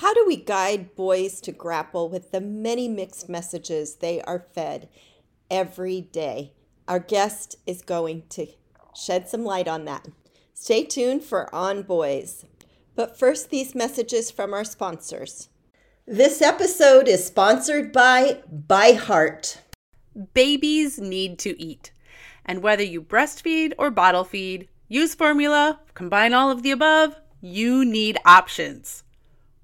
How do we guide boys to grapple with the many mixed messages they are fed every day? Our guest is going to shed some light on that. Stay tuned for On Boys. But first, these messages from our sponsors. This episode is sponsored by ByHeart. Babies need to eat. And whether you breastfeed or bottle feed, use formula, combine all of the above, you need options.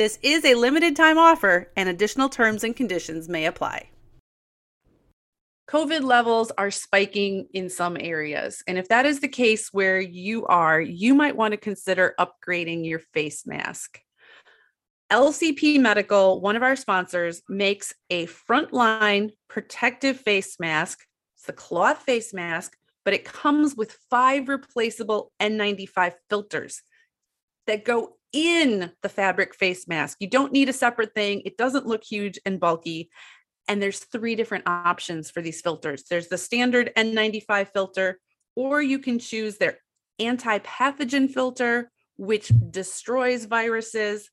This is a limited time offer, and additional terms and conditions may apply. COVID levels are spiking in some areas. And if that is the case where you are, you might want to consider upgrading your face mask. LCP Medical, one of our sponsors, makes a frontline protective face mask. It's the cloth face mask, but it comes with five replaceable N95 filters that go in the fabric face mask. You don't need a separate thing. It doesn't look huge and bulky. And there's three different options for these filters. There's the standard N95 filter, or you can choose their anti-pathogen filter, which destroys viruses.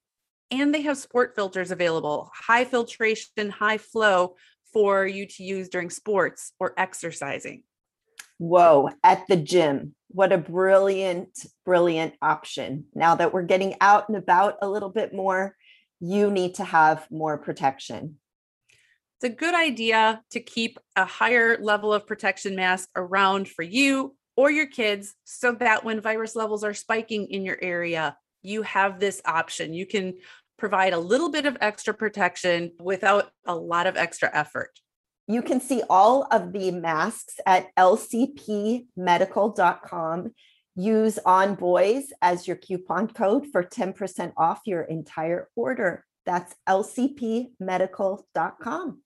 And they have sport filters available, high filtration, high flow for you to use during sports or exercising. Whoa, at the gym. What a brilliant, brilliant option. Now that we're getting out and about a little bit more, you need to have more protection it's a good idea to keep a higher level of protection mask around for you or your kids so that when virus levels are spiking in your area, you have this option. You can provide a little bit of extra protection without a lot of extra effort. You can see all of the masks at lcpmedical.com. Use on boys as your coupon code for 10% off your entire order. That's lcpmedical.com.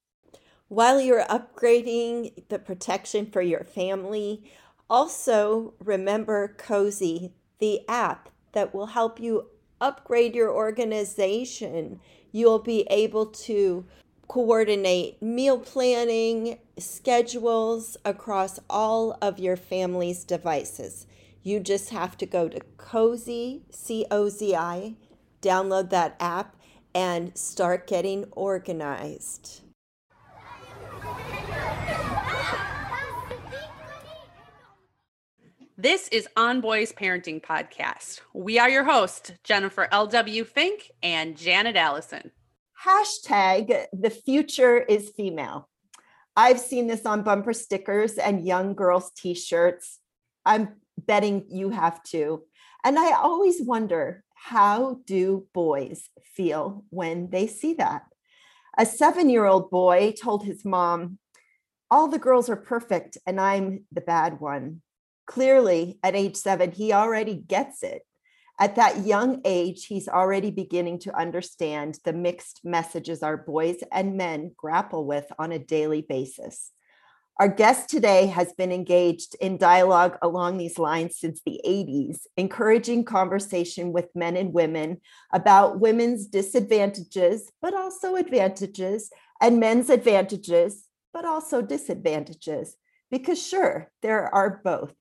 While you're upgrading the protection for your family, also remember Cozi, the app that will help you upgrade your organization. You'll be able to coordinate meal planning, schedules across all of your family's devices. You just have to go to Cozi, C O Z I, download that app, and start getting organized. This is On Boys Parenting Podcast. We are your hosts, Jennifer L.W. Fink and Janet Allison. Hashtag the future is female. I've seen this on bumper stickers and young girls' t shirts. I'm betting you have too. And I always wonder how do boys feel when they see that? A seven year old boy told his mom, All the girls are perfect and I'm the bad one clearly at age seven, he already gets it. At that young age, he's already beginning to understand the mixed messages our boys and men grapple with on a daily basis. Our guest today has been engaged in dialogue along these lines since the 80s, encouraging conversation with men and women about women's disadvantages, but also advantages, and men's advantages, but also disadvantages. Because sure, there are both.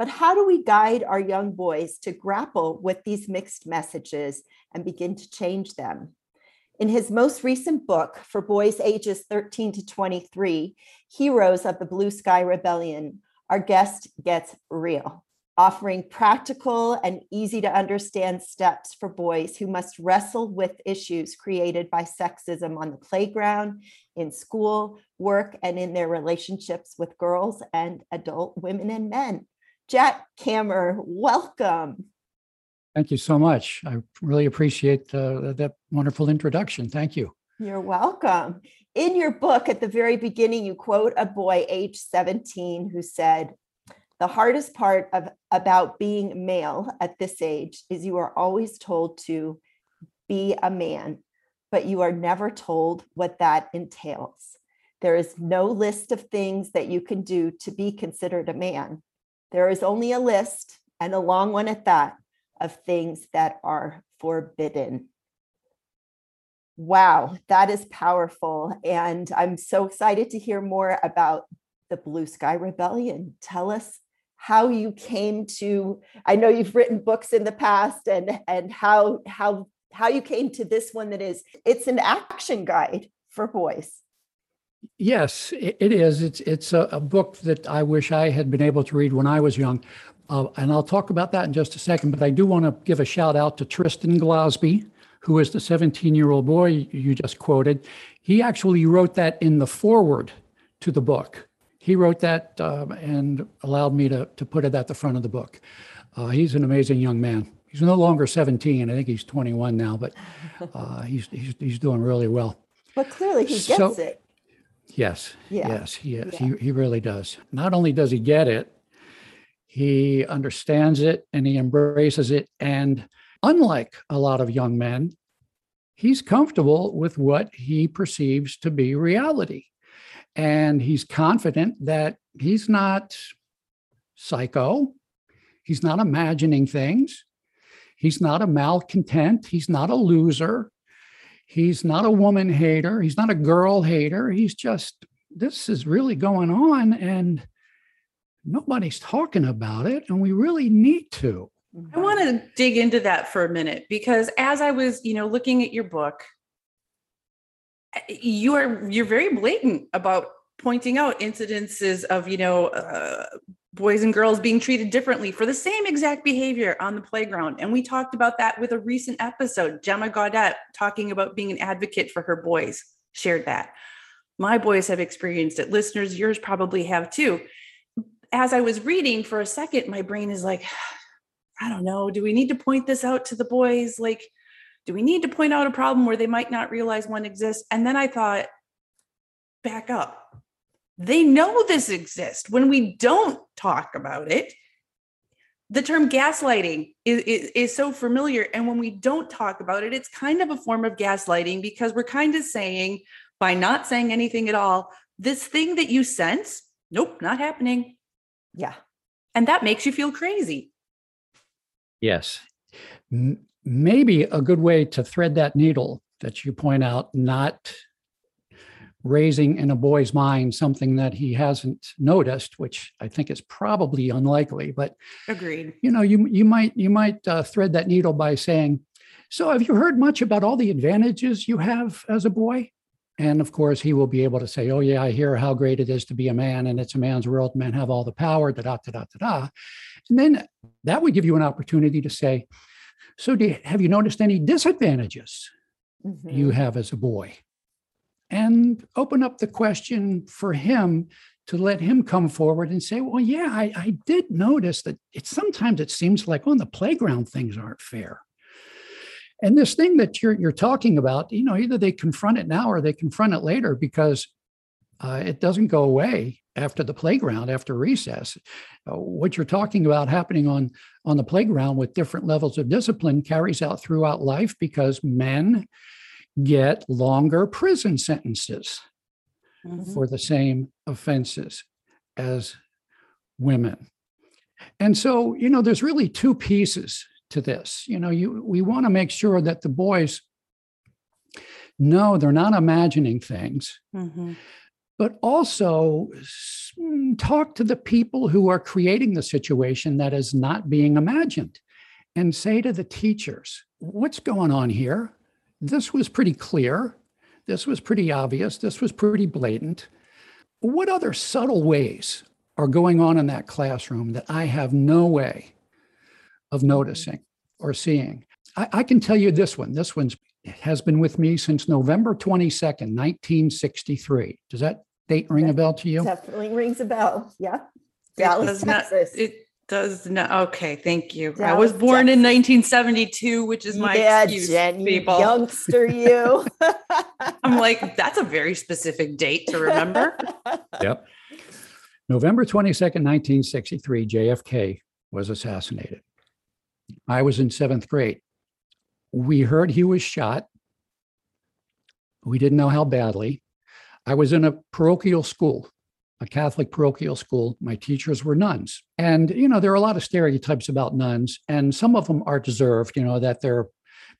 But how do we guide our young boys to grapple with these mixed messages and begin to change them? In his most recent book for boys ages 13 to 23, Heroes of the Blue Sky Rebellion, our guest gets real. offering practical and easy to understand steps for boys who must wrestle with issues created by sexism on the playground, in school, work, and in their relationships with girls and adult women and men. Jack Kammer, welcome. Thank you so much. I really appreciate uh, that wonderful introduction. Thank you. You're welcome. In your book, at the very beginning, you quote a boy age 17 who said, the hardest part of about being male at this age is you are always told to be a man, but you are never told what that entails. There is no list of things that you can do to be considered a man. There is only a list, and a long one at that, of things that are forbidden. Wow, that is powerful. And I'm so excited to hear more about the Blue Sky Rebellion. Tell us how you came to i know you've written books in the past and and how how how you came to this one that is it's an action guide for boys yes it is it's it's a, a book that i wish i had been able to read when i was young uh, and i'll talk about that in just a second but i do want to give a shout out to tristan glosby who is the 17 year old boy you just quoted he actually wrote that in the foreword to the book he wrote that um, and allowed me to, to put it at the front of the book. Uh, he's an amazing young man. He's no longer 17. I think he's 21 now, but uh, he's, he's, he's doing really well. But clearly he gets so, it. Yes. Yeah. Yes, he is. Yeah. He, he really does. Not only does he get it, he understands it and he embraces it. And unlike a lot of young men, he's comfortable with what he perceives to be reality. And he's confident that he's not psycho. He's not imagining things. He's not a malcontent. He's not a loser. He's not a woman hater. He's not a girl hater. He's just, this is really going on and nobody's talking about it. And we really need to. I want to dig into that for a minute because as I was, you know, looking at your book, you are you're very blatant about pointing out incidences of you know uh, boys and girls being treated differently for the same exact behavior on the playground. And we talked about that with a recent episode. Gemma gaudette talking about being an advocate for her boys shared that. My boys have experienced it. Listeners yours probably have too. As i was reading for a second my brain is like i don't know. Do we need to point this out to the boys? Like do we need to point out a problem where they might not realize one exists? And then I thought, back up. They know this exists. When we don't talk about it, the term gaslighting is, is, is, so familiar. And when we don't talk about it, it's kind of a form of gaslighting because we're kind of saying, by not saying anything at all, this thing that you sense, nope, not happening. Yeah. And that makes you feel crazy. Yes maybe a good way to thread that needle that you point out, not raising in a boy's mind something that he hasn't noticed, which I think is probably unlikely. But agreed. You know, you you might you might uh, thread that needle by saying, "So, have you heard much about all the advantages you have as a boy?" And of course, he will be able to say, "Oh yeah, I hear how great it is to be a man, and it's a man's world. Men have all the power." Da da da da da. And then that would give you an opportunity to say, so, you, have you noticed any disadvantages mm-hmm. you have as a boy? And open up the question for him to let him come forward and say, Well, yeah, I, I did notice that it sometimes it seems like on the playground things aren't fair. And this thing that you're you're talking about, you know, either they confront it now or they confront it later because uh, it doesn't go away after the playground after recess uh, what you're talking about happening on on the playground with different levels of discipline carries out throughout life because men get longer prison sentences mm-hmm. for the same offenses as women and so you know there's really two pieces to this you know you we want to make sure that the boys know they're not imagining things mm-hmm but also talk to the people who are creating the situation that is not being imagined and say to the teachers, what's going on here? This was pretty clear. This was pretty obvious. This was pretty blatant. What other subtle ways are going on in that classroom that I have no way of noticing or seeing. I, I can tell you this one. This one's has been with me since November 22nd, 1963. Does that date ring a bell to you? Definitely rings a bell. Yeah. It Dallas, does not, Texas. it does not, okay, thank you. I was born in 1972, which is my yeah, excuse, Jen, you people. youngster, you. I'm like, that's a very specific date to remember. Yep. November 22nd, 1963, JFK was assassinated. I was in seventh grade. We heard he was shot. We didn't know how badly. I was in a parochial school, a Catholic parochial school. My teachers were nuns. And, you know, there are a lot of stereotypes about nuns, and some of them are deserved, you know, that they're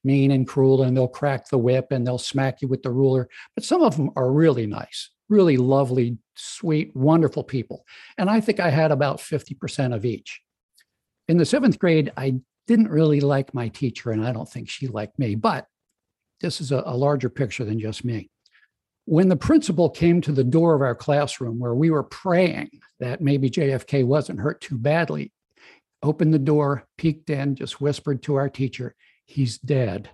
mean and cruel and they'll crack the whip and they'll smack you with the ruler. But some of them are really nice, really lovely, sweet, wonderful people. And I think I had about 50% of each. In the seventh grade, I didn't really like my teacher, and I don't think she liked me, but this is a, a larger picture than just me. When the principal came to the door of our classroom where we were praying that maybe JFK wasn't hurt too badly, opened the door, peeked in, just whispered to our teacher, He's dead.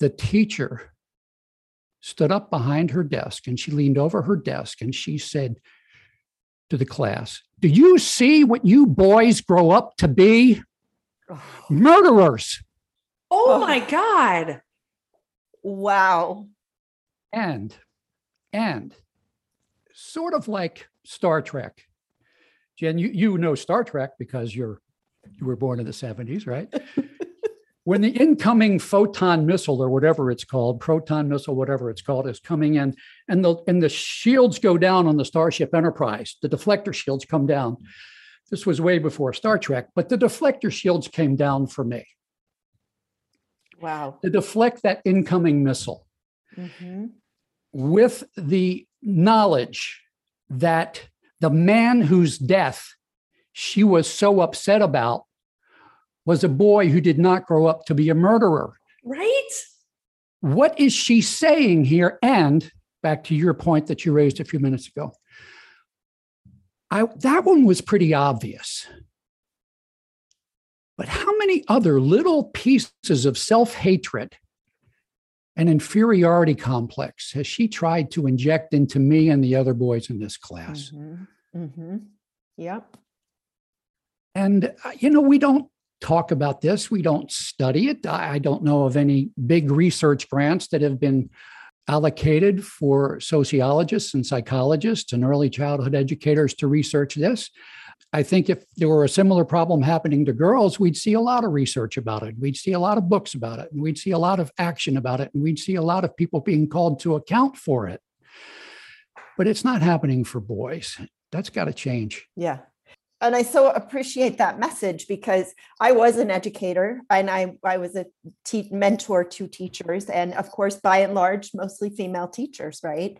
The teacher stood up behind her desk and she leaned over her desk and she said to the class, Do you see what you boys grow up to be? Murderers. Oh Oh. my God. wow. And, and sort of like Star Trek. Jen, you, you know Star Trek because you're you were born in the 70s, right? when the incoming photon missile or whatever it's called, proton missile, whatever it's called, is coming in, and the and the shields go down on the Starship Enterprise, the deflector shields come down. This was way before Star Trek, but the deflector shields came down for me Wow. to deflect that incoming missile Mhm. With the knowledge that the man whose death she was so upset about was a boy who did not grow up to be a murderer. Right? What is she saying here? And back to your point that you raised a few minutes ago, I, that one was pretty obvious. But how many other little pieces of self hatred and inferiority complex has she tried to inject into me and the other boys in this class? Mhm. Mhm. Yep. And, uh, you know, we don't talk about this, we don't study it. I don't know of any big research grants that have been allocated for sociologists and psychologists and early childhood educators to research this. I think if there were a similar problem happening to girls, we'd see a lot of research about it. We'd see a lot of books about it, and we'd see a lot of action about it, and we'd see a lot of people being called to account for it. But it's not happening for boys. That's got to change. Yeah. And I so appreciate that message because I was an educator and I, I was a te- mentor to teachers. And of course, by and large, mostly female teachers, right?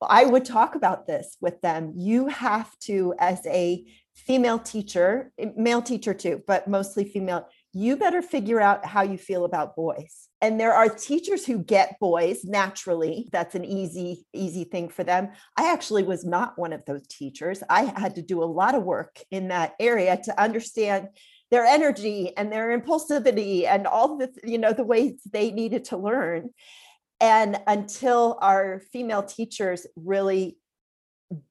I would talk about this with them. You have to, as a female teacher, male teacher too, but mostly female, you better figure out how you feel about boys. And there are teachers who get boys naturally. That's an easy, easy thing for them. I actually was not one of those teachers. I had to do a lot of work in that area to understand their energy and their impulsivity and all the, you know, the ways they needed to learn. And until our female teachers really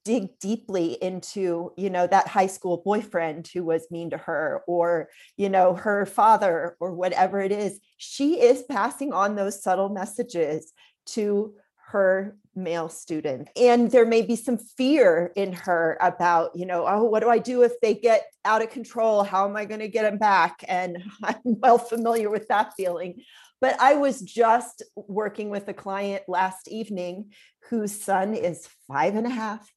dig deeply into you know that high school boyfriend who was mean to her or you know her father or whatever it is she is passing on those subtle messages to her male student. And there may be some fear in her about you know oh what do i do if they get out of control? How am i going to get them back? And i'm well familiar with that feeling but i was just working with a client last evening whose son is five and a half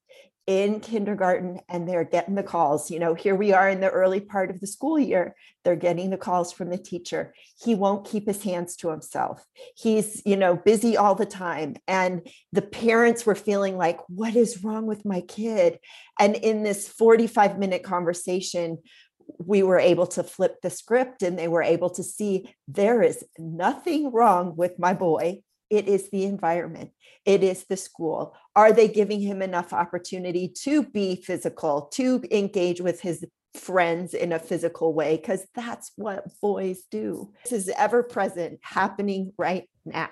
in kindergarten and they're getting the calls. You know, here we are in the early part of the school year. They're getting the calls from the teacher. He won't keep his hands to himself. He's, you know, busy all the time. And the parents were feeling like, what is wrong with my kid? And in this 45 minute conversation, we were able to flip the script and they were able to see there is nothing wrong with my boy it is the environment, it is the school. Are they giving him enough opportunity to be physical, to engage with his friends in a physical way? Because that's what boys do. This is ever present, happening right now.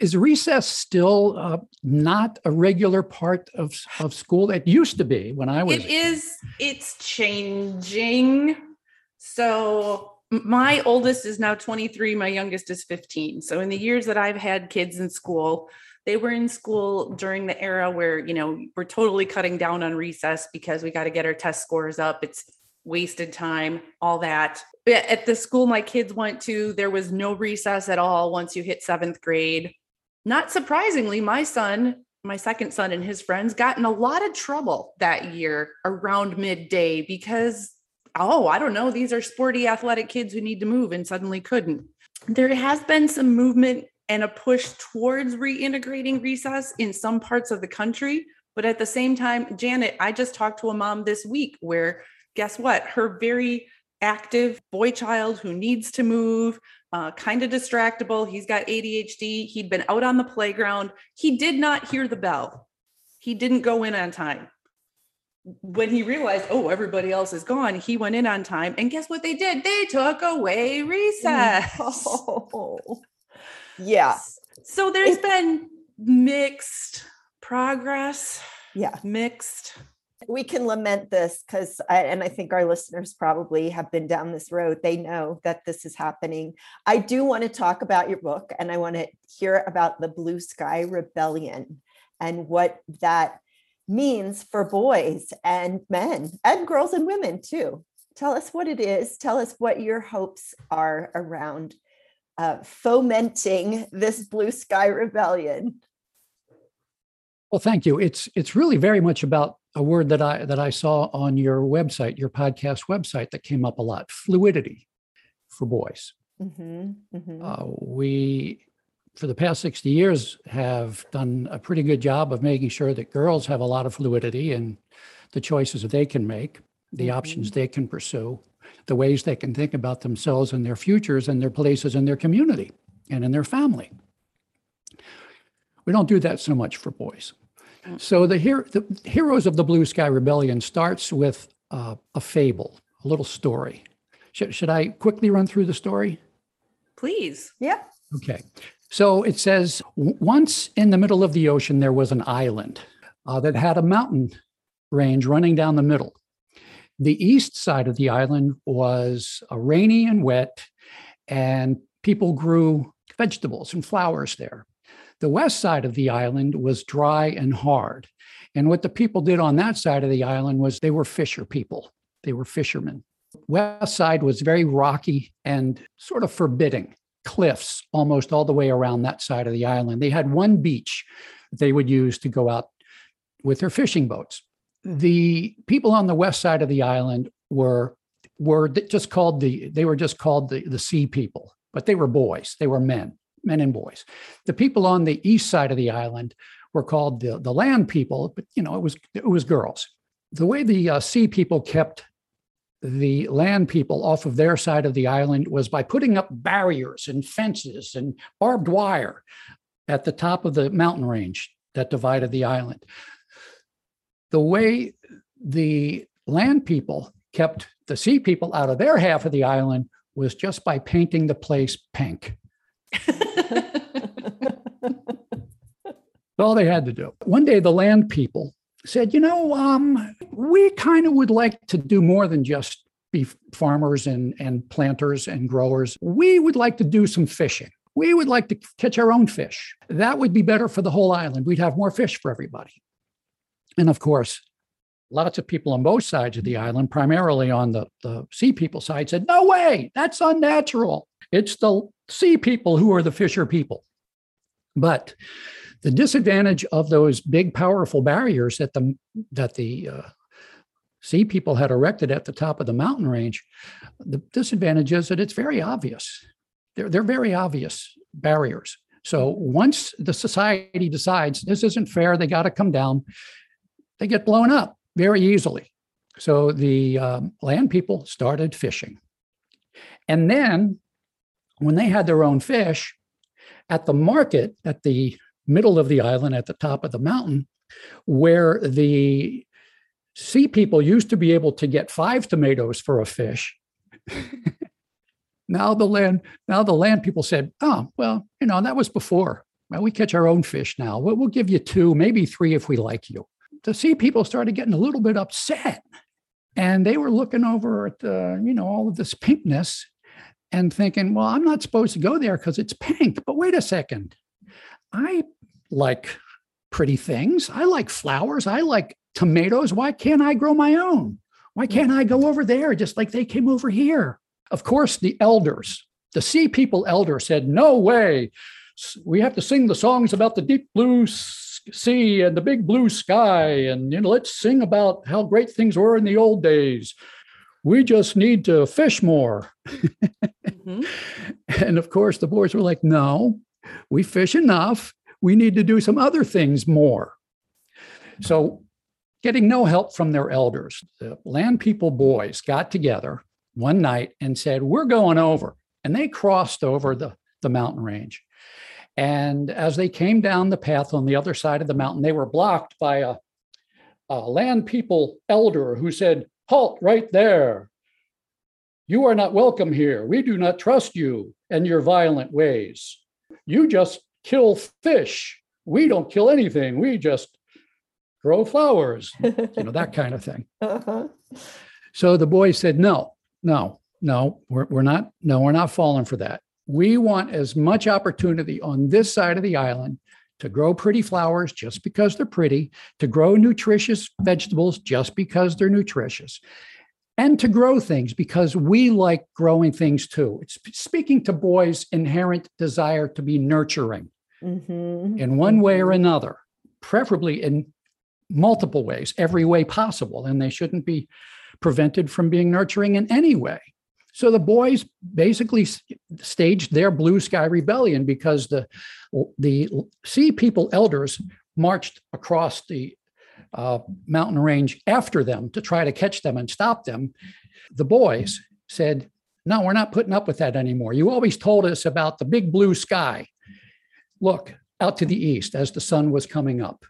Is recess still uh, not a regular part of, of school? It used to be when I was. It is, it's changing. So my oldest is now 23 my youngest is 15 so in the years that i've had kids in school they were in school during the era where you know we're totally cutting down on recess because we got to get our test scores up it's wasted time all that at the school my kids went to there was no recess at all once you hit seventh grade not surprisingly my son my second son and his friends got in a lot of trouble that year around midday because oh, I don't know, these are sporty athletic kids who need to move and suddenly couldn't. There has been some movement and a push towards reintegrating recess in some parts of the country. But at the same time, Janet, I just talked to a mom this week where guess what? Her very active boy child who needs to move, uh, kind of distractible. He's got ADHD. He'd been out on the playground. He did not hear the bell. He didn't go in on time when he realized, oh, everybody else is gone, he went in on time. And guess what they did? They took away recess. Oh. Yeah. So there's it, been mixed progress. Yeah. Mixed. We can lament this because, and I think our listeners probably have been down this road. They know that this is happening. I do want to talk about your book and I want to hear about the Blue Sky Rebellion and what that means for boys and men and girls and women too. Tell us what it is. Tell us what your hopes are around uh, fomenting this blue sky rebellion. Well, thank you. It's it's really very much about a word that I that I saw on your website, your podcast website, that came up a lot: fluidity for boys. Mm-hmm, mm-hmm. Uh, we for the past 60 years have done a pretty good job of making sure that girls have a lot of fluidity in the choices that they can make, the mm-hmm. options they can pursue, the ways they can think about themselves and their futures and their places in their community and in their family. We don't do that so much for boys. So the, her- the heroes of the Blue Sky Rebellion starts with uh, a fable, a little story. Should, should I quickly run through the story? Please. Yeah. Okay. So it says once in the middle of the ocean, there was an island uh, that had a mountain range running down the middle. The east side of the island was uh, rainy and wet, and people grew vegetables and flowers there. The west side of the island was dry and hard. And what the people did on that side of the island was they were fisher people, they were fishermen. West side was very rocky and sort of forbidding cliffs almost all the way around that side of the island. They had one beach they would use to go out with their fishing boats. The people on the west side of the island were were just called the they were just called the, the sea people, but they were boys. They were men, men and boys. The people on the east side of the island were called the, the land people, but you know, it was it was girls. The way the uh, sea people kept the land people off of their side of the island was by putting up barriers and fences and barbed wire at the top of the mountain range that divided the island. The way the land people kept the sea people out of their half of the island was just by painting the place pink. All they had to do. One day, the land people said, you know, um, we kind of would like to do more than just be farmers and, and planters and growers. We would like to do some fishing. We would like to catch our own fish. That would be better for the whole island. We'd have more fish for everybody. And of course, lots of people on both sides of the island, primarily on the, the sea people side, said, No way, that's unnatural. It's the sea people who are the fisher people. But the disadvantage of those big, powerful barriers that the that the uh, sea people had erected at the top of the mountain range, the disadvantage is that it's very obvious. They're, they're very obvious barriers. So once the society decides this isn't fair, they got to come down, they get blown up very easily. So the um, land people started fishing. And then when they had their own fish, at the market at the middle of the island at the top of the mountain, where the sea people used to be able to get five tomatoes for a fish. now the land now the land people said, oh well, you know that was before. Well, we catch our own fish now. We'll, we'll give you two, maybe three if we like you. The sea people started getting a little bit upset, and they were looking over at the, you know all of this pinkness and thinking, well, I'm not supposed to go there because it's pink. But wait a second. I like pretty things. I like flowers. I like tomatoes. Why can't I grow my own? Why can't I go over there just like they came over here? Of course, the elders, the sea people elder said, No way. We have to sing the songs about the deep blue sea and the big blue sky. And, you know, let's sing about how great things were in the old days. We just need to fish more. Mm-hmm. and of course, the boys were like, no, we fish enough. We need to do some other things more. So, getting no help from their elders, the land people boys got together one night and said, We're going over. And they crossed over the, the mountain range. And as they came down the path on the other side of the mountain, they were blocked by a, a land people elder who said, Halt right there. You are not welcome here. We do not trust you and your violent ways. You just kill fish. We don't kill anything. We just grow flowers, you know, that kind of thing. Uh-huh. So the boy said, No, no, no, we're, we're not, no, we're not falling for that. We want as much opportunity on this side of the island to grow pretty flowers just because they're pretty, to grow nutritious vegetables just because they're nutritious and to grow things because we like growing things too. It's speaking to boys' inherent desire to be nurturing mm-hmm. in one way or another, preferably in multiple ways, every way possible. And they shouldn't be prevented from being nurturing in any way. So the boys basically staged their blue sky rebellion because the the sea people elders marched across the uh, mountain range after them to try to catch them and stop them, the boys said, No, we're not putting up with that anymore. You always told us about the big blue sky. Look out to the east as the sun was coming up.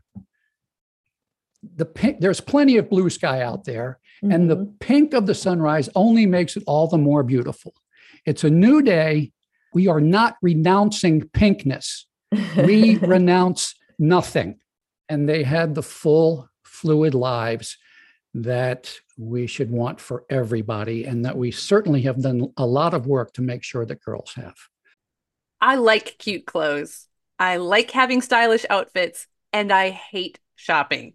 The there's plenty of blue sky out there, mm-hmm. and the mm-hmm. pink of the sunrise only makes it all the more beautiful. It's a new day. We are not renouncing pinkness. We renounce nothing. And they had the full fluid lives that we should want for everybody and that we certainly have done a lot of work to make sure that girls have. I like cute clothes. I like having stylish outfits and I hate shopping.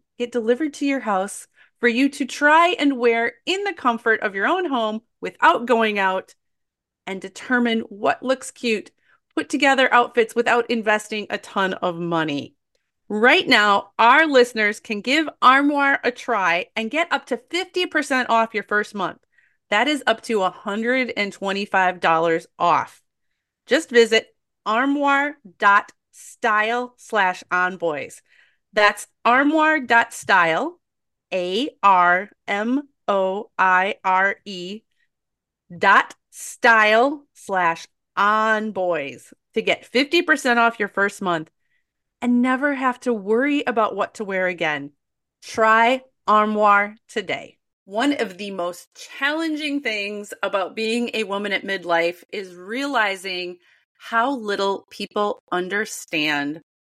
get delivered to your house for you to try and wear in the comfort of your own home without going out and determine what looks cute, put together outfits without investing a ton of money. Right now, our listeners can give Armoire a try and get up to 50% off your first month. That is up to $125 off. Just visit armoire.style slash onboys. That's armoire.style, A R M O I R E dot style slash on boys to get 50% off your first month and never have to worry about what to wear again. Try Armoire today. One of the most challenging things about being a woman at midlife is realizing how little people understand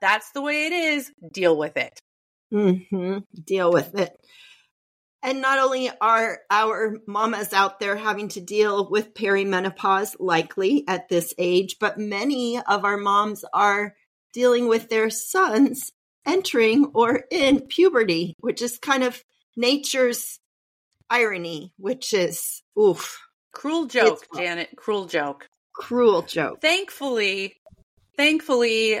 that's the way it is. Deal with it. hmm Deal with it. And not only are our mamas out there having to deal with perimenopause, likely at this age, but many of our moms are dealing with their sons entering or in puberty, which is kind of nature's irony, which is oof. Cruel joke, Janet. Cruel joke. Cruel joke. Thankfully, thankfully,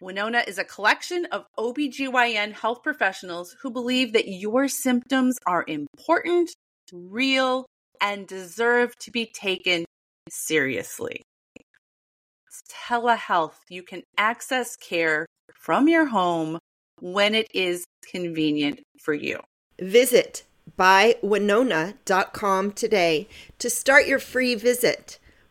Winona is a collection of OBGYN health professionals who believe that your symptoms are important, real, and deserve to be taken seriously. Telehealth, you can access care from your home when it is convenient for you. Visit bywinona.com today to start your free visit.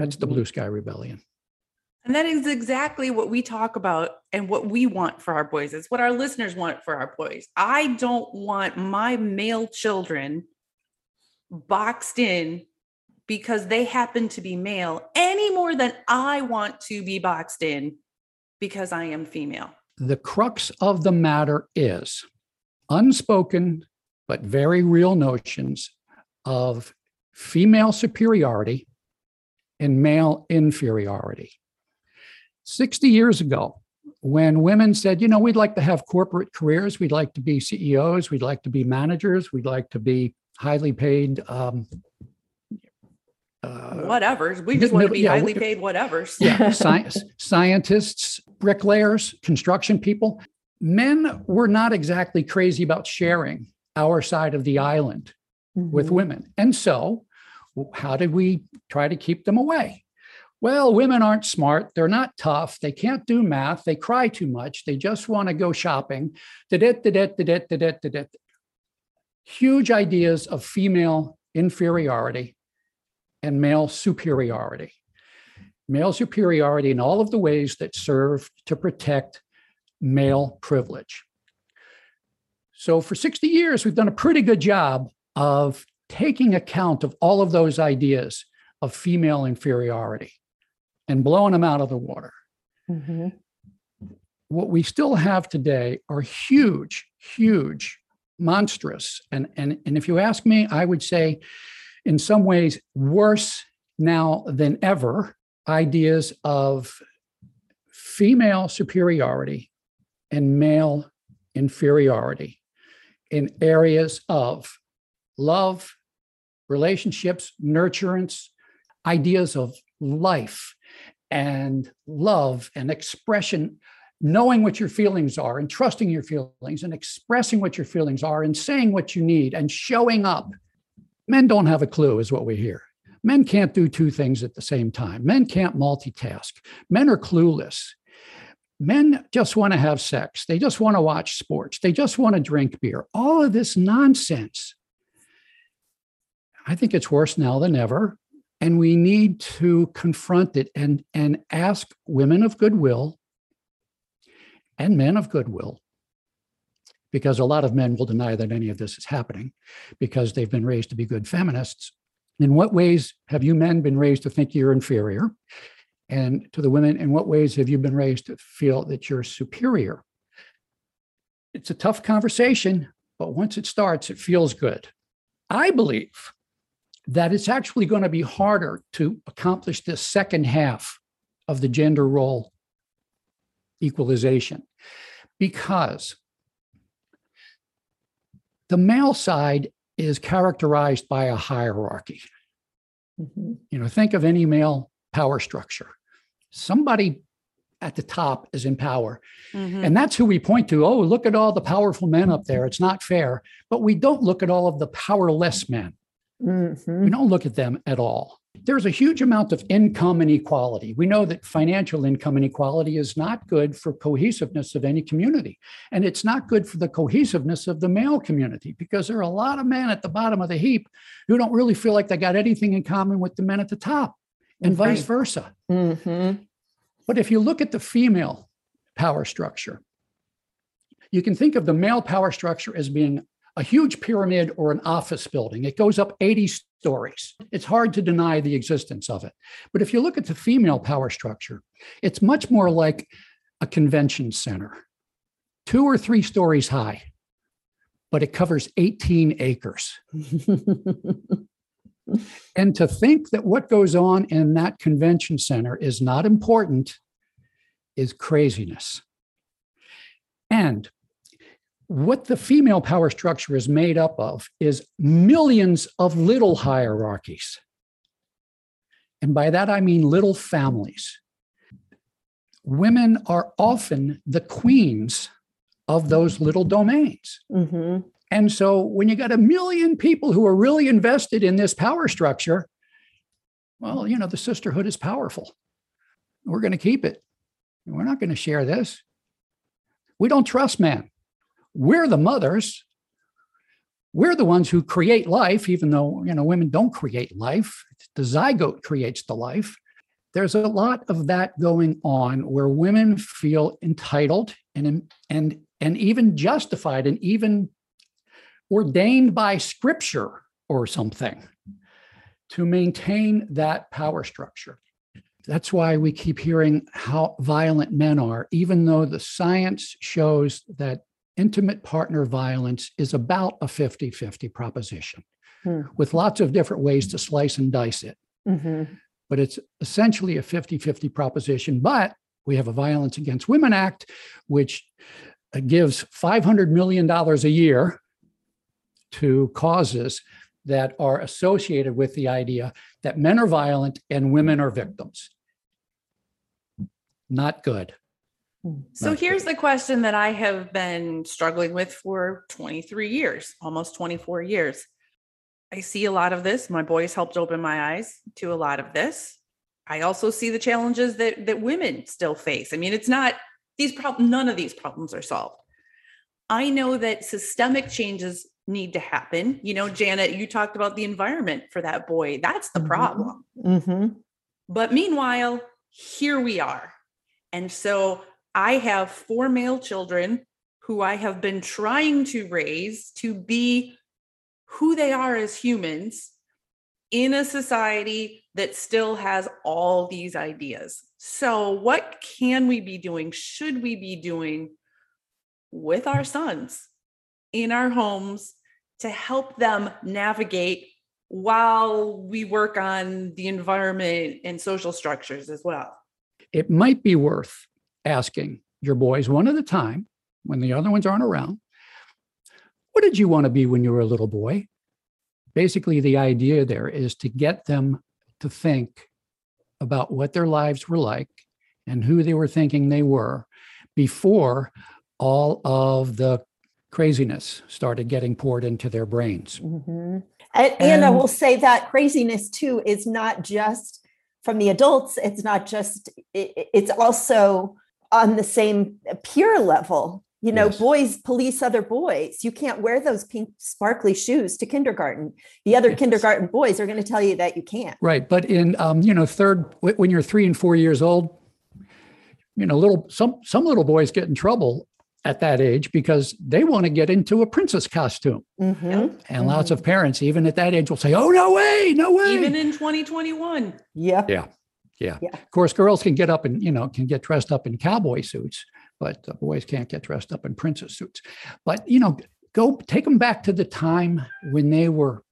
That's the Blue Sky Rebellion. And that is exactly what we talk about and what we want for our boys. It's what our listeners want for our boys. I don't want my male children boxed in because they happen to be male any more than I want to be boxed in because I am female. The crux of the matter is unspoken but very real notions of female superiority and male inferiority. 60 years ago, when women said, you know, we'd like to have corporate careers, we'd like to be CEOs, we'd like to be managers, we'd like to be highly paid. Um, uh, whatevers. We just want to be yeah, highly paid whatevers. Yeah, science, scientists, bricklayers, construction people. Men were not exactly crazy about sharing our side of the island mm-hmm. with women. And so how did we try to keep them away? Well, women aren't smart. They're not tough. They can't do math. They cry too much. They just want to go shopping. Huge ideas of female inferiority and male superiority. Male superiority in all of the ways that serve to protect male privilege. So, for 60 years, we've done a pretty good job of taking account of all of those ideas of female inferiority and blowing them out of the water. Mm-hmm. What we still have today are huge, huge, monstrous. And, and, and if you ask me, I would say, in some ways, worse now than ever ideas of female superiority and male inferiority in areas of love, relationships, nurturance, ideas of life and love and expression, knowing what your feelings are and trusting your feelings and expressing what your feelings are and saying what you need and showing up. Men don't have a clue, is what we hear. Men can't do two things at the same time. Men can't multitask. Men are clueless. Men just want to have sex. They just want to watch sports. They just want to drink beer. All of this nonsense I think it's worse now than ever. And we need to confront it and, and ask women of goodwill and men of goodwill, because a lot of men will deny that any of this is happening because they've been raised to be good feminists. In what ways have you men been raised to think you're inferior? And to the women, in what ways have you been raised to feel that you're superior? It's a tough conversation, but once it starts, it feels good. I believe that it's actually going to be harder to accomplish this second half of the gender role equalization because the male side is characterized by a hierarchy. Mhm. You know, think of any male power structure. Somebody at the top is in power. Mhm. And that's who we point to. Oh, look at all the powerful men up there. It's not fair. But we don't look at all of the powerless men. Mhm. We don't look at them at all. There's a huge amount of income inequality. We know that financial income inequality is not good for cohesiveness of any community. And it's not good for the cohesiveness of the male community because there are a lot of men at the bottom of the heap who don't really feel like they got anything in common with the men at the top and vice versa. Mhm. But if you look at the female power structure, you can think of the male power structure as being a huge pyramid or an office building. It goes up 80 stories. It's hard to deny the existence of it. But if you look at the female power structure, it's much more like a convention center, two or three stories high, but it covers 18 acres. And to think that what goes on in that convention center is not important is craziness. And what the female power structure is made up of is millions of little hierarchies. And by that, I mean little families. Women are often the queens of those little domains. Mhm. And so when you got a million people who are really invested in this power structure, well, you know, the sisterhood is powerful. We're going to keep it. We're not going to share this. We don't trust men. We're the mothers. We're the ones who create life, even though, you know, women don't create life. The zygote creates the life. There's a lot of that going on where women feel entitled and, and, and even justified and even ordained by scripture or something to maintain that power structure. That's why we keep hearing how violent men are, even though the science shows that intimate partner violence is about a 50 50 proposition Hmm. with lots of different ways to slice and dice it. Mhm. But it's essentially a 50 50 proposition. But we have a Violence Against Women Act, which uh, gives $500 million a year to causes that are associated with the idea that men are violent and women are victims. Not good. So Not here's good. the question that I have been struggling with for 23 years, almost 24 years. I see a lot of this. My boys helped open my eyes to a lot of this. I also see the challenges that that women still face. I mean, it's not these problems, none of these problems are solved. I know that systemic changes need to happen. You know, Janet, you talked about the environment for that boy. That's the Mhm. problem. Mhm. But meanwhile, here we are. And so I have four male children who I have been trying to raise to be who they are as humans in a society that still has all these ideas. So, what can we be doing? Should we be doing with our sons in our homes to help them navigate while we work on the environment and social structures as well? It might be worth asking your boys one at a time when the other ones aren't around what did you want to be when you were a little boy? Basically, the idea there is to get them to think about what their lives were like and who they were thinking they were before all of the craziness started getting poured into their brains. Mhm. And, and I will say that craziness too is not just from the adults. It's not just. i- i- It's also on the same peer level. You know, Yes. boys police other boys. You can't wear those pink sparkly shoes to kindergarten. The other Yes. kindergarten boys are going to tell you that you can't. Right, but in um, you know third when you're three and four years old, you know little some some little boys get in trouble at that age because they want to get into a princess costume, Mhm. and lots of parents even at that age will say, "Oh no way, no way!" Even in 2021. Yeah, Yeah. Yeah. Yeah. Of course, girls can get up and you know can get dressed up in cowboy suits, but boys can't get dressed up in princess suits. But you know, go take them back to the time when they were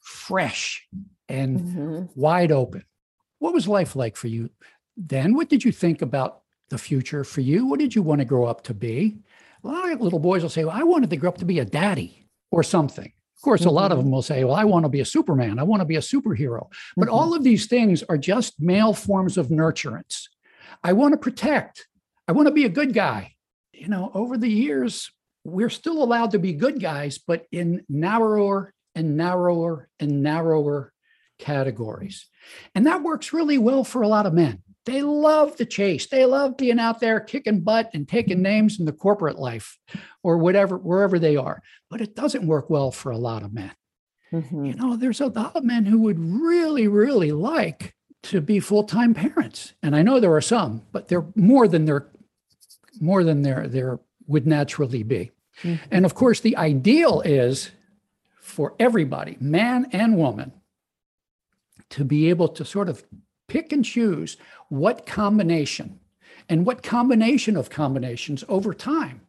fresh and Mhm. wide open. What was life like for you then? What did you think about the future for you? What did you want to grow up to be? A lot of little boys will say, well, I wanted to grow up to be a daddy or something. Of course, a lot of Mhm. them will say, Well, I want to be a Superman. I want to be a superhero. But Mhm. all of these things are just male forms of nurturance. I want to protect. I want to be a good guy. You know, over the years, we're still allowed to be good guys, but in narrower and narrower and narrower categories. And that works really well for a lot of men. They love the chase. They love being out there kicking butt and taking names in the corporate life or whatever, wherever they are. But it doesn't work well for a lot of men Mhm. you know, there's a lot of men who would really, really like to be full-time parents. And I know there are some, but they're more than they're more than there there would naturally be. Mhm. And of course, the ideal is for everybody, man and woman, to be able to sort of pick and choose what combination and what combination of combinations over time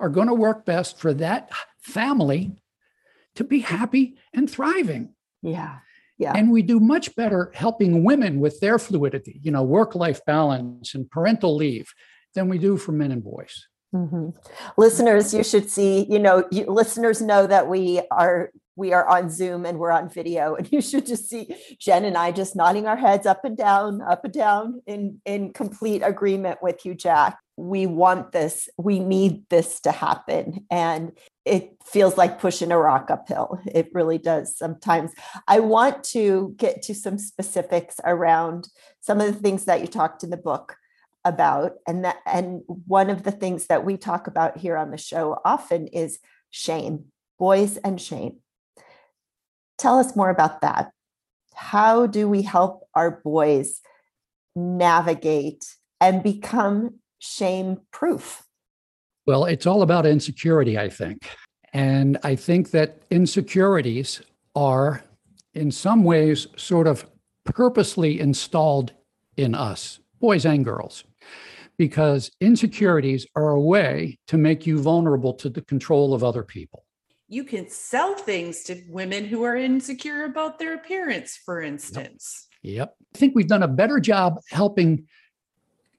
are going to work best for that family to be happy and thriving. Yeah. Yeah. And we do much better helping women with their fluidity, you know, work life balance and parental leave than we do for men and boys. Mhm. Listeners, you should see, you know, you, listeners know that we are we are on Zoom and we're on video, and you should just see Jen and I just nodding our heads up and down, up and down in in complete agreement with you, Jack. We want this. We need this to happen, and it feels like pushing a rock uphill. It really does sometimes. I want to get to some specifics around some of the things that you talked in the book about and that and one of the things that we talk about here on the show often is shame boys and shame tell us more about that how do we help our boys navigate and become shame proof Well, it's all about insecurity, I think. And I think that insecurities are, in some ways, sort of purposely installed in us, boys and girls, because insecurities are a way to make you vulnerable to the control of other people. You can sell things to women who are insecure about their appearance, for instance. Yep. I think we've done a better job helping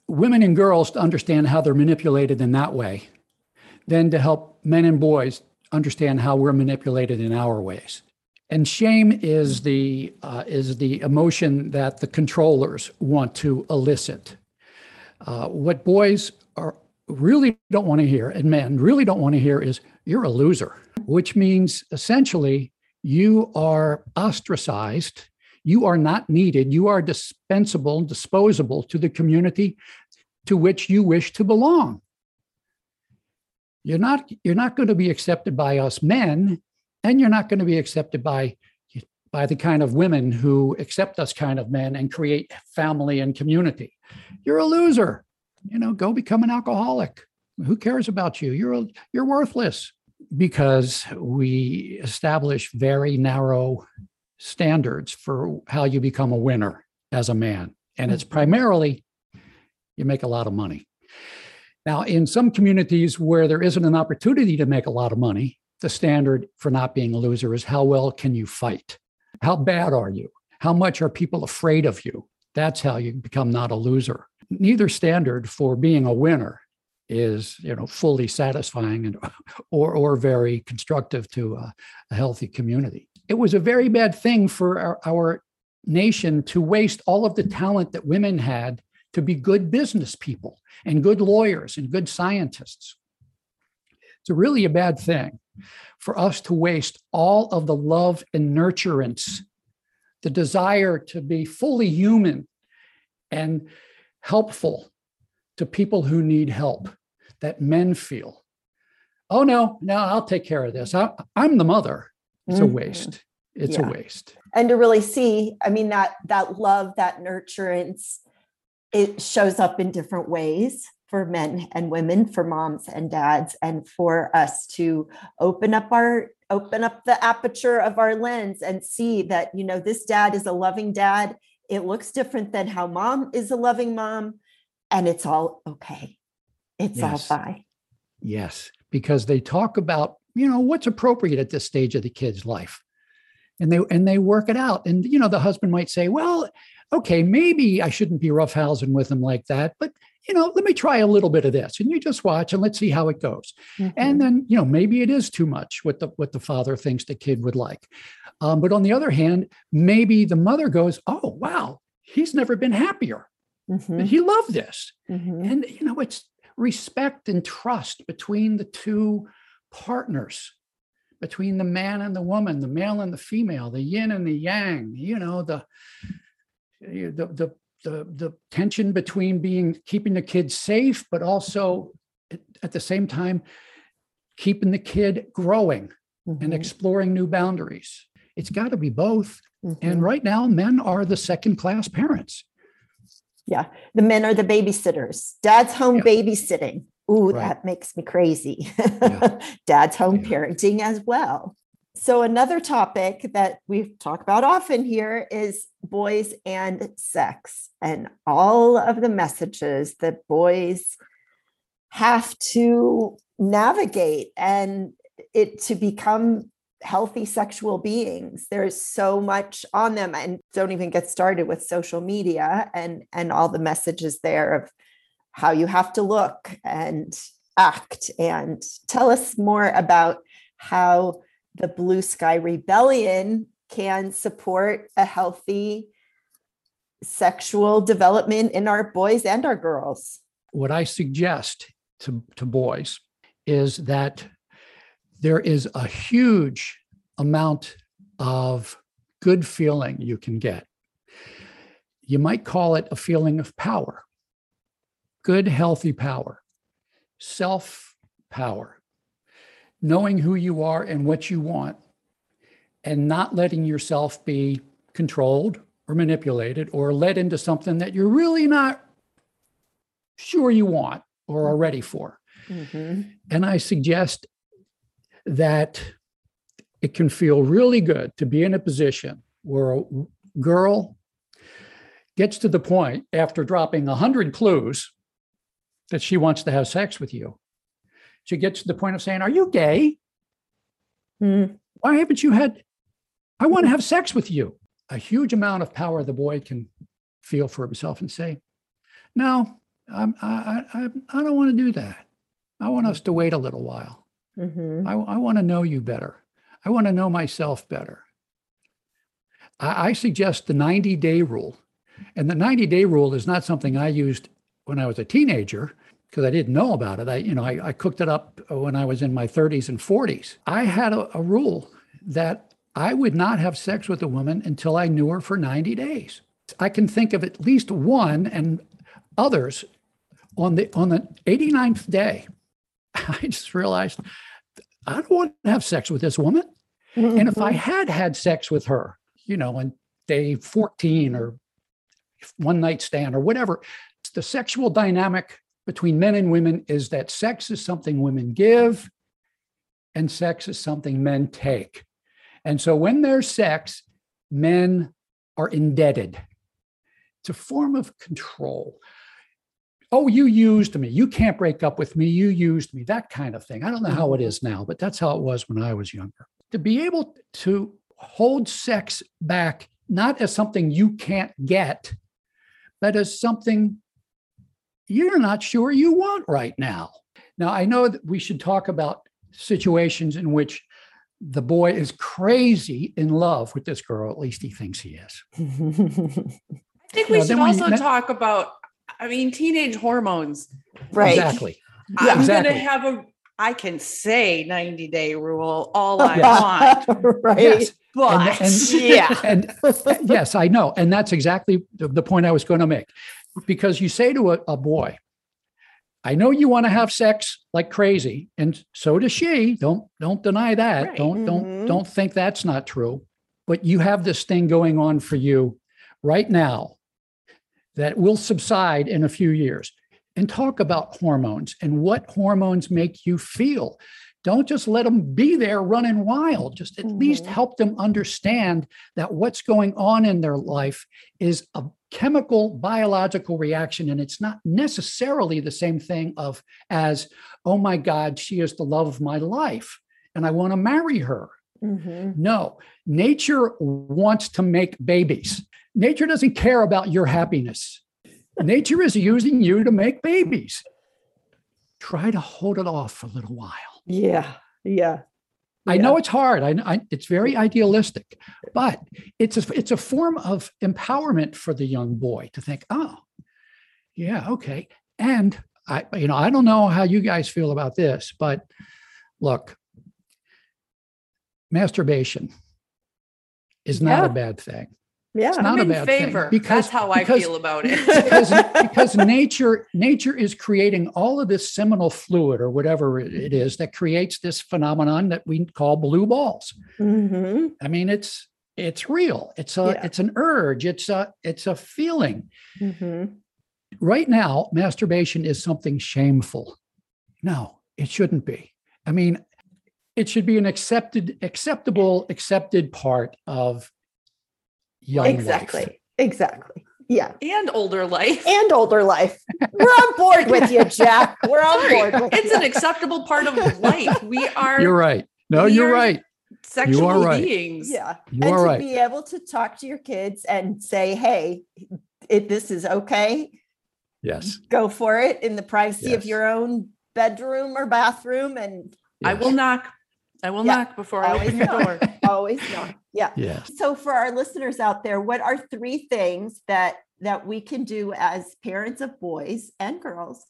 women and girls to understand how they're manipulated in that way than to help men and boys understand how we're manipulated in our ways. And shame is the uh, is the emotion that the controllers want to elicit. Uh, what boys are really don't want to hear, and men really don't want to hear, is "you're a loser," which means essentially you are ostracized you are not needed. You are dispensable, disposable to the community to which you wish to belong. You're not, you're not going to be accepted by us men, and you're not going to be accepted by, by the kind of women who accept us kind of men and create family and community. You're a loser. You know, go become an alcoholic. Who cares about you? You're, you're worthless because we establish very narrow standards for how you become a winner as a man. And it's mm-hmm. primarily you make a lot of money. Now, in some communities where there isn't an opportunity to make a lot of money, the standard for not being a loser is how well can you fight? How bad are you? How much are people afraid of you? That's how you become not a loser. Neither standard for being a winner is, you know, fully satisfying and or or very constructive to a, a healthy community it was a very bad thing for our, our, nation to waste all of the talent that women had to be good business people and good lawyers and good scientists. It's a really a bad thing for us to waste all of the love and nurturance, the desire to be fully human and helpful to people who need help that men feel. Oh, no, no, I'll take care of this. I, am the mother it's a mm-hmm. waste it's Yeah. a waste and to really see i mean that that love that nurturance it shows up in different ways for men and women for moms and dads and for us to open up our open up the aperture of our lens and see that you know this dad is a loving dad it looks different than how mom is a loving mom and it's all okay it's all Yes. fine yes because they talk about you know what's appropriate at this stage of the kid's life and they and they work it out and you know the husband might say well okay maybe i shouldn't be roughhousing with him like that but you know, let me try a little bit of this. And you just watch and let's see how it goes. Mhm. And then, you know, maybe it is too much what the what the father thinks the kid would like. Um, but on the other hand, maybe the mother goes, "Oh, wow, he's never been happier. Mhm. He loved this." Mhm. And you know, it's respect and trust between the two partners, between the man and the woman, the male and the female, the yin and the yang. You know, the the the the, the tension between being keeping the kid safe, but also at, the same time keeping the kid growing and Mhm. exploring new boundaries. It's got to be both. Mhm. And right now, men are the second class parents. The men are the babysitters. Dad's home Yeah. babysitting. Ooh, Right. that makes me crazy. Yeah. Dad's home Yeah. parenting as well. So, another topic that we talk about often here is boys and sex, and all of the messages that boys have to navigate and it to become healthy sexual beings there's so much on them and don't even get started with social media and and all the messages there of how you have to look and act. And tell us more about how the blue sky rebellion can support a healthy sexual development in our boys and our girls. What I suggest to, to boys is that there is a huge amount of good feeling you can get. You might call it a feeling of power, good, healthy power, self power, knowing who you are and what you want, and not letting yourself be controlled or manipulated or led into something that you're really not sure you want or are ready for. Mhm. And I suggest that it can feel really good to be in a position where a girl gets to the point after dropping 100 clues that she wants to have sex with you. She gets to the point of saying, Are you gay? Mm, Why haven't you had? I want to have sex with you. A huge amount of power the boy can feel for himself and say, No, I'm, I, I, I don't want to do that. I want us to wait a little while. Mhm. I, I want to know you better. I want to know myself better. I, I suggest the 90 day rule. And the 90 day rule is not something I used when I was a teenager because I didn't know about it. I, you know, I, I cooked it up when I was in my 30s and 40s. I had a, a rule that I would not have sex with a woman until I knew her for 90 days. I can think of at least one and others on the on the 89th day. I just realized I don't want to have sex with this woman. And if I Mhm. had had sex with her, you know, on day 14 or one night stand or whatever, the sexual dynamic between men and women is that sex is something women give and sex is something men take. And so when there's sex, men are indebted. It's a form of control. Oh, you used me. You can't break up with me. You used me. That kind of thing. I don't know how it mm-hmm. is now, but that's how it was when I was younger. To be able to hold sex back, not as something you can't get, but as something you're not sure you want right now. Now, I know that we should talk about situations in which the boy is crazy in love with this girl. At least he thinks he is. I think we Well, should then we- also talk about, I mean, teenage hormones. right. Exactly. I'm exactly. gonna have a I can say 90 day rule all I want, right. Yes. but and- yeah. And yes, I know. And that's exactly the, the point I was going to make. Because you say to a, a boy, I know you want to have sex like crazy, and so does she. Don't don't deny that. Right. Don't Mhm. don't don't think that's not true. But you have this thing going on for you right now that will subside in a few years. And talk about hormones and what hormones make you feel. Don't just let them be there running wild. Just at least Mhm. help them understand that what's going on in their life is a chemical biological reaction and it's not necessarily the same thing of as oh my god she is the love of my life and i want to marry her Mhm. no nature wants to make babies nature doesn't care about your happiness nature is using you to make babies. Try to hold it off for a little while. Yeah. Yeah. I know it's hard. I, I, it's very idealistic, but it's a, it's a form of empowerment for the young boy to think, oh, yeah, okay. And I, you know, I don't know how you guys feel about this, but look, masturbation is not Yeah. a bad thing. Yeah. It's I'm not a in bad thing favor. because- That's how I because- feel about it. because, because nature nature is creating all of this seminal fluid or whatever it it is that creates this phenomenon that we call blue balls. hmm I mean, it's it's real. It's a Yeah. it's an urge. It's a it's a feeling. hmm Right now, masturbation is something shameful. No, it shouldn't be. I mean, it should be an accepted, acceptable, accepted part of young life. Exactly. Exactly. Yeah. and older life. And older life. We're on board with you, Jack. We're on Sorry, board with it's you. an acceptable part of life. We are You're right. No, you're are- right. sexual right. beings. yeah. You and are to right. be able to talk to your kids and say, hey, it, this is okay. Yes. Go for it in the privacy of your own bedroom or bathroom and I will knock. I will Yeah. knock before I Always open your knock. door. always knock. Yeah. Yes. So for our listeners out there, what are three things that that we can do as parents of boys and girls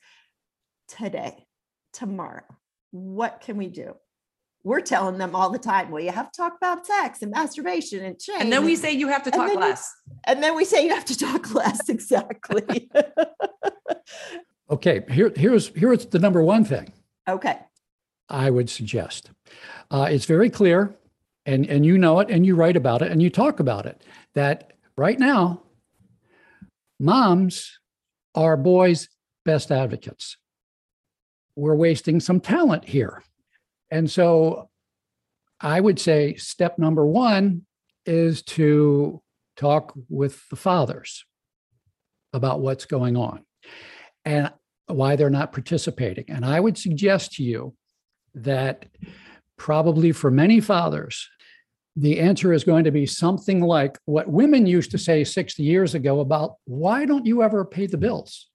today, tomorrow? What can we do? We're telling them all the time, well, you have to talk about sex and masturbation and shame. And then we say you have to And talk you- less. and then we say you have to talk less. Exactly. Okay. Here, here's here's the number one thing okay. I would suggest. Uh, it's very clear, and and you know it, and you write about it, and you talk about it. That right now, moms are boys' best advocates. We're wasting some talent here, and so I would say step number one is to talk with the fathers about what's going on and why they're not participating. And I would suggest to you that probably for many fathers, the answer is going to be something like what women used to say 60 years ago about why don't you ever pay the bills?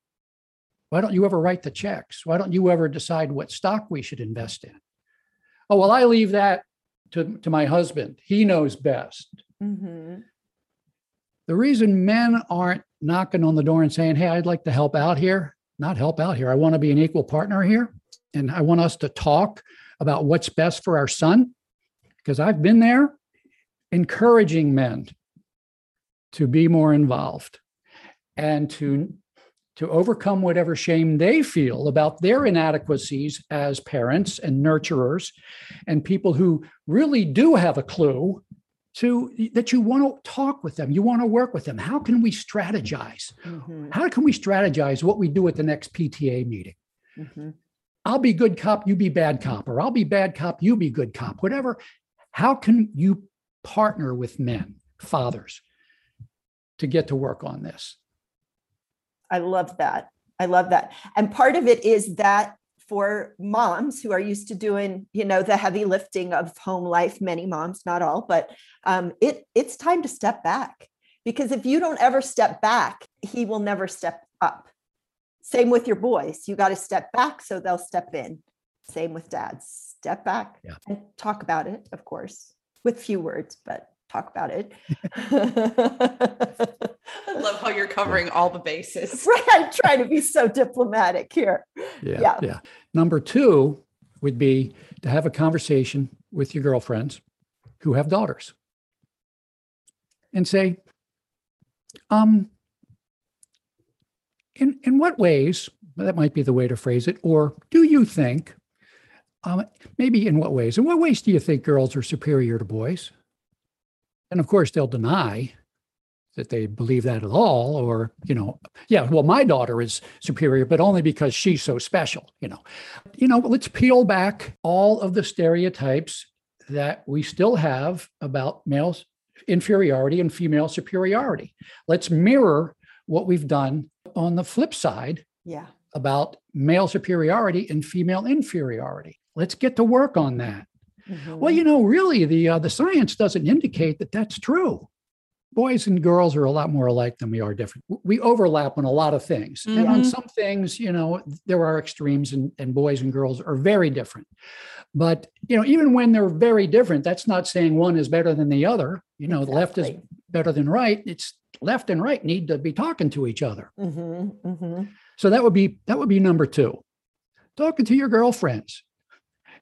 Why don't you ever write the checks? Why don't you ever decide what stock we should invest in? Oh, well, I leave that to, to my husband. He knows best. hmm The reason men aren't knocking on the door and saying, Hey, I'd like to help out here, not help out here. I want to be an equal partner here. And I want us to talk about what's best for our son. Because I've been there encouraging men to be more involved and to to overcome whatever shame they feel about their inadequacies as parents and nurturers and people who really do have a clue to that you want to talk with them you want to work with them. How can we strategize? Hmm how can we strategize what we do at the next pta meeting? Hmm i'll be good cop you be bad cop or i'll be bad cop you be good cop whatever how can you partner with men fathers to get to work on this I love that. I love that. And part of it is that for moms who are used to doing, you know, the heavy lifting of home life, many moms, not all, but um, it it's time to step back because if you don't ever step back, he will never step up. Same with your boys. You got to step back so they'll step in. Same with dads. Step back Yeah. and talk about it, of course, with few words, but talk about it. I love how you're covering all the bases. right. I'm trying to be so diplomatic here. yeah Yeah. yeah number two would be to have a conversation with your girlfriends who have daughters and say um in in what ways that might be the way to phrase it or do you think um, maybe in what ways in what ways do you think girls are superior to boys? And of course they'll deny that they believe that at all or you know yeah well my daughter is superior but only because she's so special you know. You know let's peel back all of the stereotypes that we still have about male inferiority and female superiority. Let's mirror what we've done on the flip side Yeah. about male superiority and female inferiority let's get to work on that well Mhm. you know really the uh, the science doesn't indicate that that's true boys and girls are a lot more alike than we are different. We overlap on a lot of things. And on Mhm. some things, you know, there are extremes and, and boys and girls are very different. But, you know, even when they're very different, that's not saying one is better than the other. You know, the left is better than right. It's left and right need to be talking to each other. Mhm, mhm. So that would be that would be number two. Talking to your girlfriends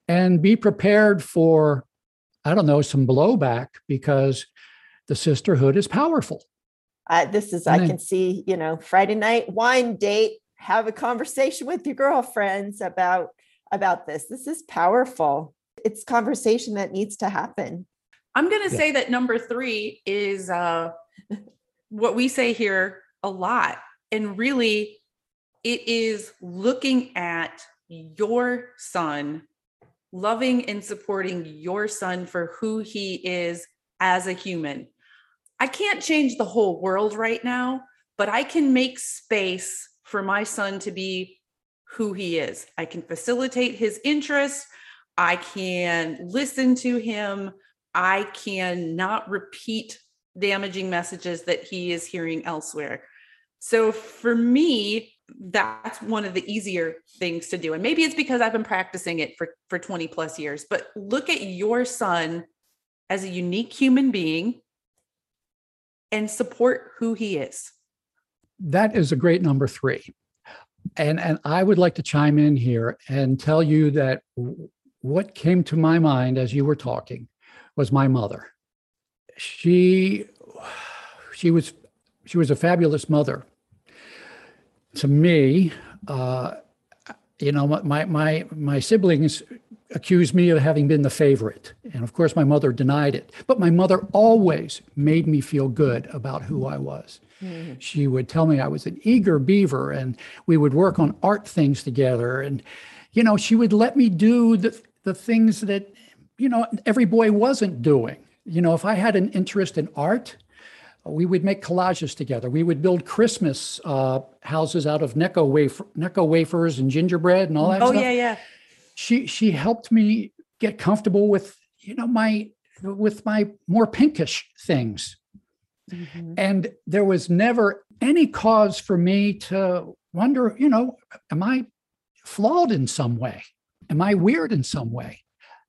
and be prepared for, I don't know, some blowback because the sisterhood is powerful. Uh, this is, And I then- can see, you know, Friday night wine date, have a conversation with your girlfriends about about this. This is powerful. It's conversation that needs to happen. I'm going to Yeah. say that number three is uh, what we say here a lot. And really, it is looking at your son, loving and supporting your son for who he is as a human. I can't change the whole world right now, but I can make space for my son to be who he is. I can facilitate his interests. I can listen to him. I can not repeat damaging messages that he is hearing elsewhere. So for me, that's one of the easier things to do. And maybe it's because I've been practicing it for, for 20 plus years, but look at your son as a unique human being and support who he is. That is a great number three. And and I would like to chime in here and tell you that what came to my mind as you were talking was my mother. She she was she was a fabulous mother to me. Uh, you know, my my my siblings accused me of having been the favorite, and of course, my mother denied it. But my mother always made me feel good about who I was. She would tell me I was an eager beaver, and we would work on art things together. And you know, she would let me do the the things that you know every boy wasn't doing. You know, if I had an interest in art, we would make collages together. We would build Christmas uh, houses out of Necco, wafer, Necco wafers and gingerbread and all that Oh, stuff. yeah, yeah. She she helped me get comfortable with you know my with my more pinkish things, and there was never any cause for me to wonder. You know, am I flawed in some way? Am I weird in some way?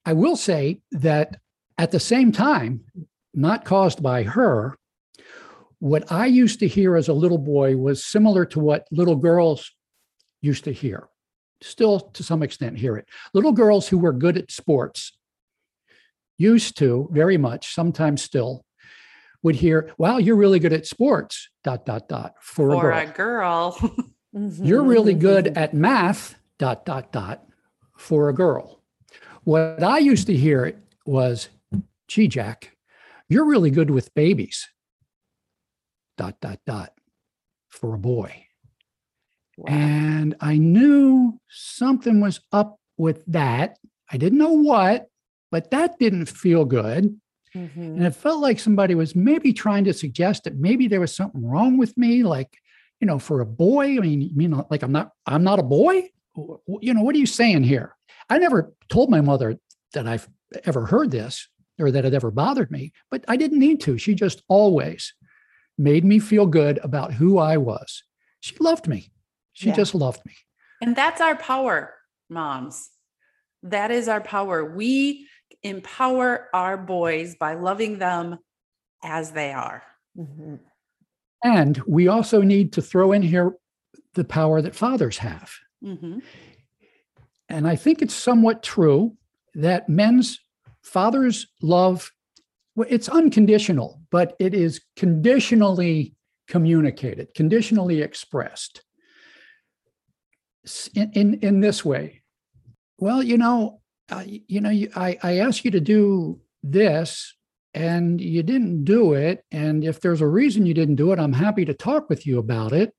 I will say that at the same time, not caused by her, what I used to hear as a little boy was similar to what little girls used to hear, still to some extent hear it. Little girls who were good at sports used to very much, sometimes still, would hear, wow, you're really good at sports, dot, dot, dot, for, For a a girl. girl. You're really mm-hmm. good at math, dot, dot, dot, for a girl. What I used to hear was, gee, Jack, you're really good with babies, dot, dot, dot, for a boy. Wow. And I knew something was up with that. I didn't know what, but that didn't feel good. Mhm. And it felt like somebody was maybe trying to suggest that maybe there was something wrong with me, like, you know, for a boy. I mean, you mean like I'm not, I'm not a boy? You know, what are you saying here? I never told my mother that I've ever heard this or that it ever bothered me, but I didn't need to. She just always made me feel good about who I was. She loved me. She Yeah. just loved me. And that's our power, moms. That is our power. We empower our boys by loving them as they are. Mhm. And we also need to throw in here the power that fathers have. Mhm. And I think it's somewhat true that men's fathers love, well, it's unconditional, but it is conditionally communicated, conditionally expressed in, in, in this way. Well, you know, uh, you know, I, I asked you to do this and you didn't do it. And if there's a reason you didn't do it, I'm happy to talk with you about it.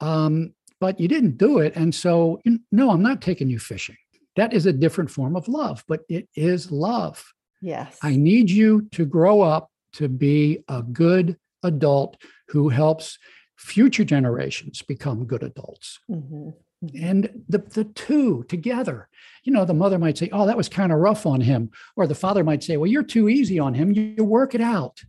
Um, but you didn't do it. And so, no, I'm not taking you fishing. That is a different form of love, but it is love. Yes. I need you to grow up to be a good adult who helps future generations become good adults. Mhm. And the, the two together, you know, the mother might say, Oh, that was kind of rough on him. Or the father might say, Well, you're too easy on him. You, you work it out.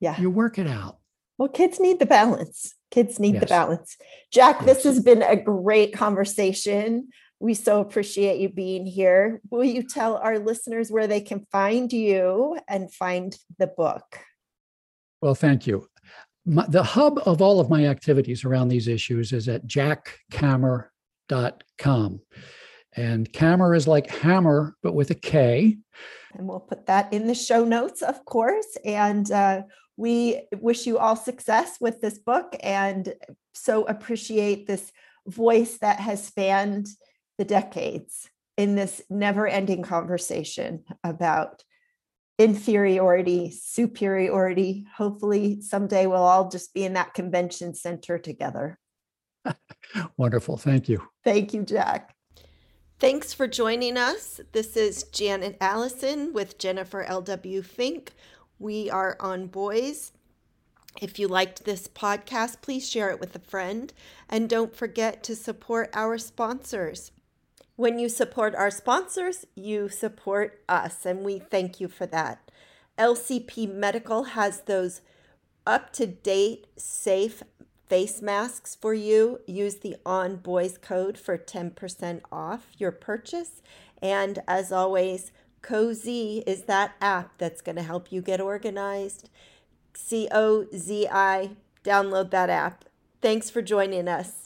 Yeah. You work it out. Well, kids need the balance. Kids need the balance. Jack, this has been a great conversation. We so appreciate you being here. Will you tell our listeners where they can find you and find the book? Well, thank you. My, the hub of all of my activities around these issues is at jackkammer.com. And Kammer is like hammer, but with a K. And we'll put that in the show notes, of course. And uh, we wish you all success with this book and so appreciate this voice that has spanned the decades in this never ending conversation about inferiority, superiority. Hopefully, someday we'll all just be in that convention center together. Wonderful. Thank you. Thank you, Jack. Thanks for joining us. This is Janet Allison with Jennifer L.W. Fink. We are on Boys. If you liked this podcast, please share it with a friend. And don't forget to support our sponsors. When you support our sponsors, you support us, and we thank you for that. LCP Medical has those up to date, safe face masks for you. Use the On Boys code for 10% off your purchase. And as always, Cozi is that app that's going to help you get organized. C O Z I, download that app. Thanks for joining us.